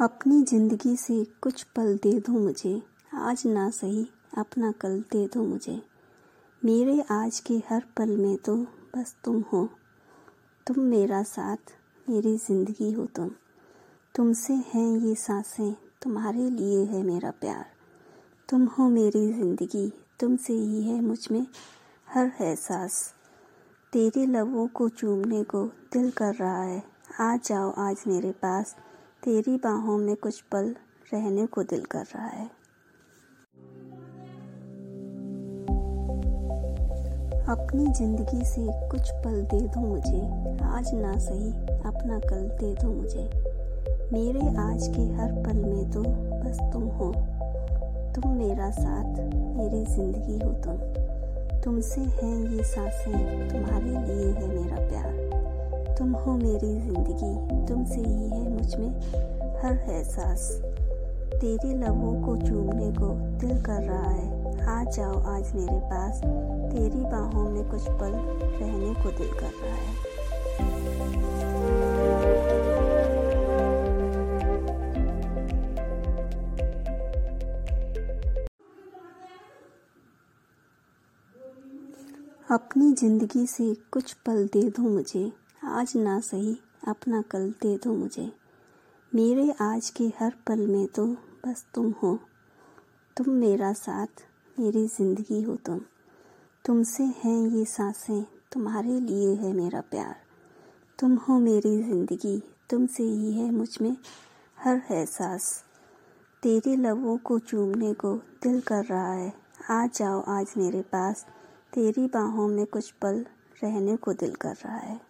अपनी ज़िंदगी से कुछ पल दे दो मुझे। आज ना सही, अपना कल दे दो मुझे। मेरे आज के हर पल में तो बस तुम हो। तुम मेरा साथ, मेरी ज़िंदगी हो तुम। तुमसे हैं ये साँसें, तुम्हारे लिए है मेरा प्यार। तुम हो मेरी ज़िंदगी, तुमसे ही है मुझमें हर एहसास। तेरे लबों को चूमने को दिल कर रहा है। आ जाओ आज मेरे पास तेरी बाहों में कुछ पल रहने को दिल कर रहा है। अपनी ज़िंदगी से कुछ पल दे दो मुझे। आज ना सही, अपना कल दे दो मुझे। मेरे आज के हर पल में तो बस तुम हो। तुम मेरा साथ, मेरी ज़िंदगी हो तुम। तुमसे हैं ये साँसें, तुम्हारे लिए हो मेरी ज़िंदगी, तुमसे ही है मुझमें हर एहसास। तेरे लबों को चूमने को दिल कर रहा है। आ जाओ आज मेरे पास, तेरी बाहों में कुछ पल रहने को दिल कर रहा है। अपनी ज़िंदगी से कुछ पल दे दो मुझे। आज ना सही, अपना कल दे दो मुझे। मेरे आज के हर पल में तो बस तुम हो। तुम मेरा साथ, मेरी ज़िंदगी हो तुम। तुमसे हैं ये साँसें, तुम्हारे लिए है मेरा प्यार। तुम हो मेरी ज़िंदगी, तुमसे ही है मुझमें हर एहसास। तेरे लबों को चूमने को दिल कर रहा है। आ जाओ आज मेरे पास, तेरी बाहों में कुछ पल रहने को दिल कर रहा है।